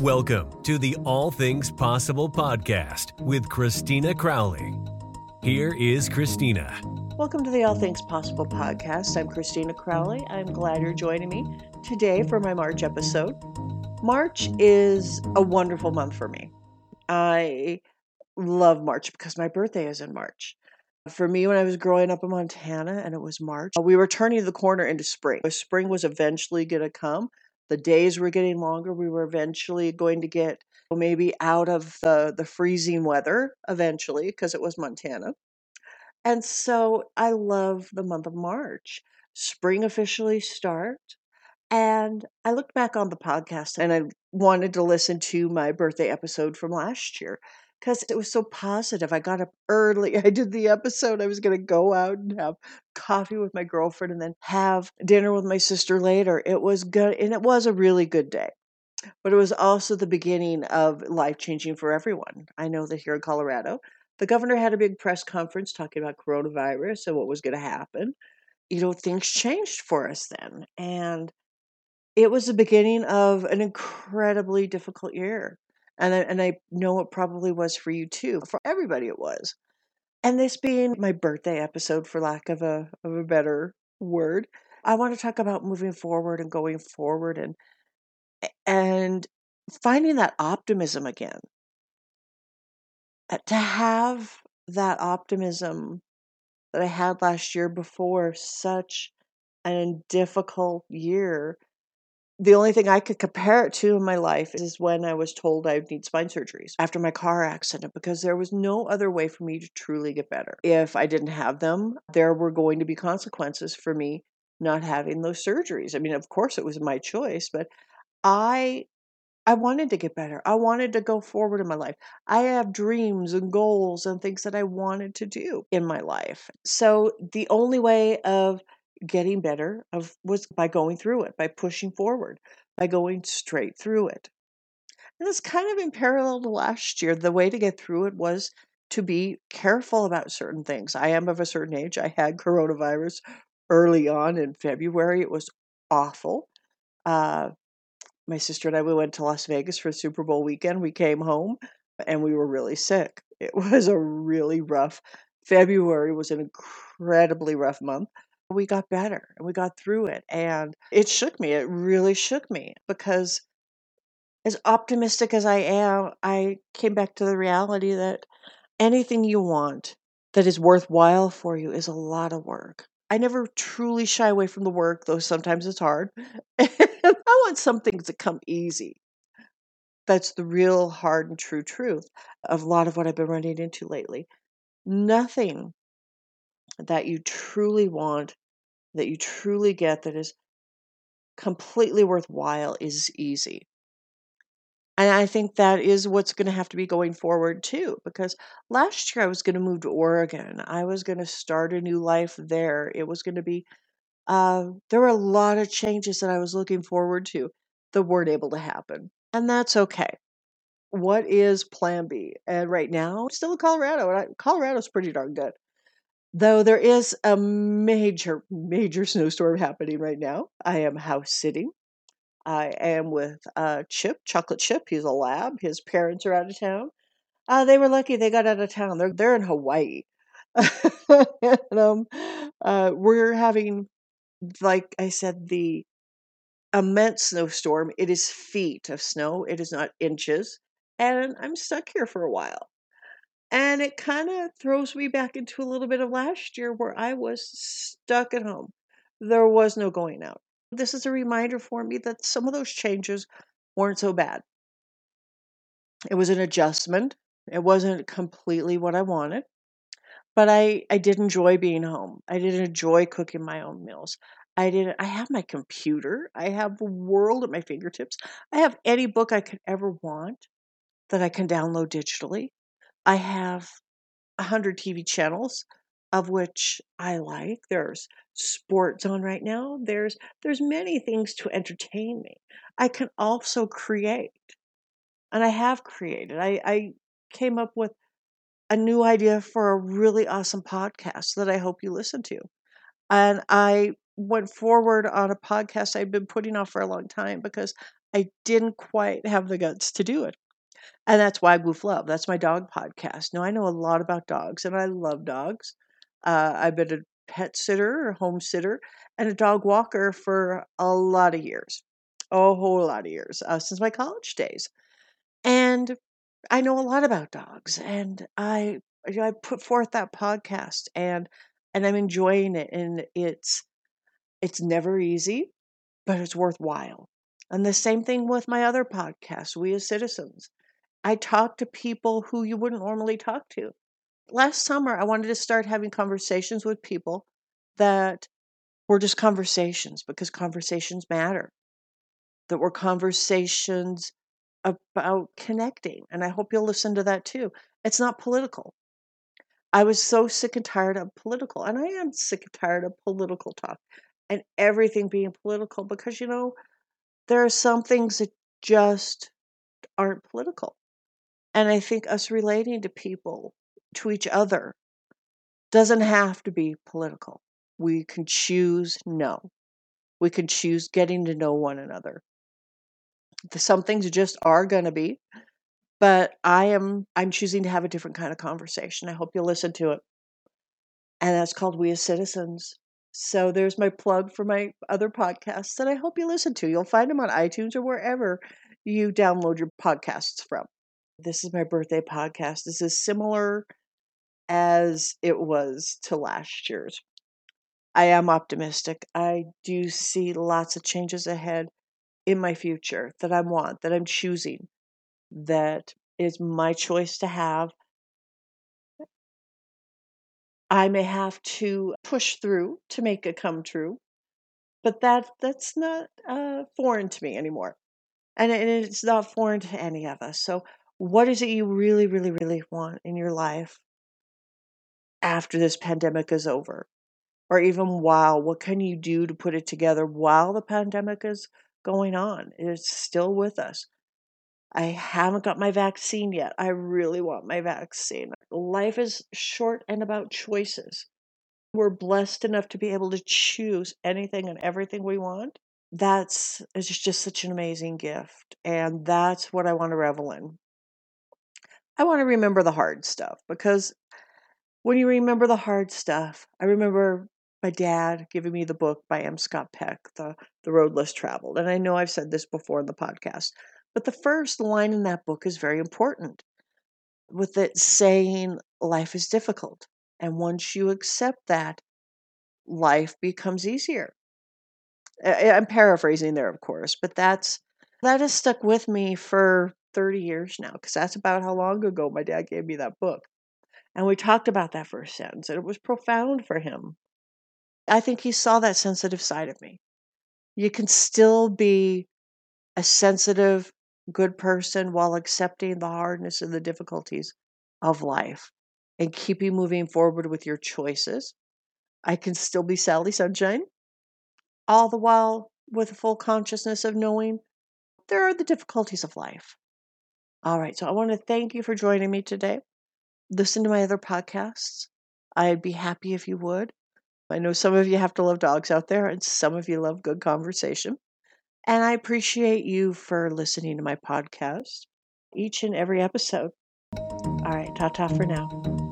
Welcome to the All Things Possible podcast with Christina Crowley. Here is Christina. Welcome to the All Things Possible podcast. I'm Christina Crowley. I'm glad you're joining me today for my March episode. March is a wonderful month for me. I love March because my birthday is in March. For me, when I was growing up in Montana and it was March, we were turning the corner into spring. Spring was eventually going to come. The days were getting longer. We were eventually going to get maybe out of the, the freezing weather eventually because it was Montana. And so I love the month of March. Spring officially start. And I looked back on the podcast and I wanted to listen to my birthday episode from last year because it was so positive. I got up early. I did the episode. I was going to go out and have coffee with my girlfriend and then have dinner with my sister later. It was good. And it was a really good day. But it was also the beginning of life changing for everyone. I know that here in Colorado, the governor had a big press conference talking about coronavirus and what was going to happen. You know, things changed for us then. And it was the beginning of an incredibly difficult year and I, and I know it probably was for you too. For everybody, it was. And this being my birthday episode, for lack of a of a better word, I want to talk about moving forward and going forward and and finding that optimism again. Uh, to have that optimism that I had last year before such a difficult year the only thing I could compare it to in my life is when I was told I would need spine surgeries after my car accident because there was no other way for me to truly get better. If I didn't have them, there were going to be consequences for me not having those surgeries. I mean, of course it was my choice, but I I wanted to get better. I wanted to go forward in my life. I have dreams and goals and things that I wanted to do in my life. So the only way of getting better of was by going through it, by pushing forward, by going straight through it. And it's kind of in parallel to last year. The way to get through it was to be careful about certain things. I am of a certain age. I had coronavirus early on in February. It was awful. Uh, my sister and I we went to Las Vegas for Super Bowl weekend. We came home and we were really sick. It was a really rough February was an incredibly rough month we got better and we got through it. And it shook me. It really shook me because, as optimistic as I am, I came back to the reality that anything you want that is worthwhile for you is a lot of work. I never truly shy away from the work, though sometimes it's hard. I want some things to come easy. That's the real hard and true truth of a lot of what I've been running into lately. Nothing that you truly want, that you truly get, that is completely worthwhile is easy. And I think that is what's going to have to be going forward too, because last year I was going to move to Oregon. I was going to start a new life there. It was going to be, uh, there were a lot of changes that I was looking forward to that weren't able to happen. And that's okay. What is plan B? And right now, I'm still in Colorado, and I, Colorado's pretty darn good. Though there is a major, major snowstorm happening right now, I am house sitting. I am with uh, Chip, Chocolate Chip. He's a lab. His parents are out of town. Uh, they were lucky they got out of town. They're they're in Hawaii. and, um, uh, we're having, like I said, the immense snowstorm. It is feet of snow. It is not inches, and I'm stuck here for a while. And it kind of throws me back into a little bit of last year where I was stuck at home. There was no going out. This is a reminder for me that some of those changes weren't so bad. It was an adjustment. It wasn't completely what I wanted, but I, I did enjoy being home. I did enjoy cooking my own meals. I did I have my computer. I have the world at my fingertips. I have any book I could ever want that I can download digitally. I have a hundred TV channels, of which I like. There's sports on right now. There's there's many things to entertain me. I can also create, and I have created. I, I came up with a new idea for a really awesome podcast that I hope you listen to, and I went forward on a podcast I've been putting off for a long time because I didn't quite have the guts to do it. And that's why Woof Love. That's my dog podcast. Now, I know a lot about dogs and I love dogs. Uh, I've been a pet sitter, a home sitter, and a dog walker for a lot of years, a whole lot of years, uh, since my college days. And I know a lot about dogs, and I I put forth that podcast, and and I'm enjoying it, and it's it's never easy, but it's worthwhile. And the same thing with my other podcast, We as Citizens. I talk to people who you wouldn't normally talk to. Last summer, I wanted to start having conversations with people that were just conversations because conversations matter, that were conversations about connecting. And I hope you'll listen to that too. It's not political. I was so sick and tired of political, and I am sick and tired of political talk and everything being political because, you know, there are some things that just aren't political. And I think us relating to people, to each other, doesn't have to be political. We can choose no. We can choose getting to know one another. Some things just are going to be, but I am I'm choosing to have a different kind of conversation. I hope you'll listen to it. And that's called We as Citizens. So there's my plug for my other podcasts that I hope you listen to. You'll find them on iTunes or wherever you download your podcasts from. This is my birthday podcast. This is similar as it was to last year's. I am optimistic. I do see lots of changes ahead in my future that I want, that I'm choosing, that is my choice to have. I may have to push through to make it come true, but that that's not uh, foreign to me anymore, and it's not foreign to any of us. So, what is it you really, really, really want in your life after this pandemic is over? Or even while, what can you do to put it together while the pandemic is going on? It's still with us. I haven't got my vaccine yet. I really want my vaccine. Life is short and about choices. We're blessed enough to be able to choose anything and everything we want. That's it's just such an amazing gift. And that's what I want to revel in. I want to remember the hard stuff because when you remember the hard stuff, I remember my dad giving me the book by M. Scott Peck, the, the Road Less Traveled. And I know I've said this before in the podcast, but the first line in that book is very important with it saying life is difficult. And once you accept that, life becomes easier. I'm paraphrasing there, of course, but that's that has stuck with me for 30 years now because that's about how long ago my dad gave me that book. And we talked about that first sentence, and it was profound for him. I think he saw that sensitive side of me. You can still be a sensitive, good person while accepting the hardness and the difficulties of life and keeping moving forward with your choices. I can still be Sally Sunshine, all the while with a full consciousness of knowing there are the difficulties of life. All right, so I want to thank you for joining me today. Listen to my other podcasts. I'd be happy if you would. I know some of you have to love dogs out there, and some of you love good conversation. And I appreciate you for listening to my podcast each and every episode. All right, ta ta for now.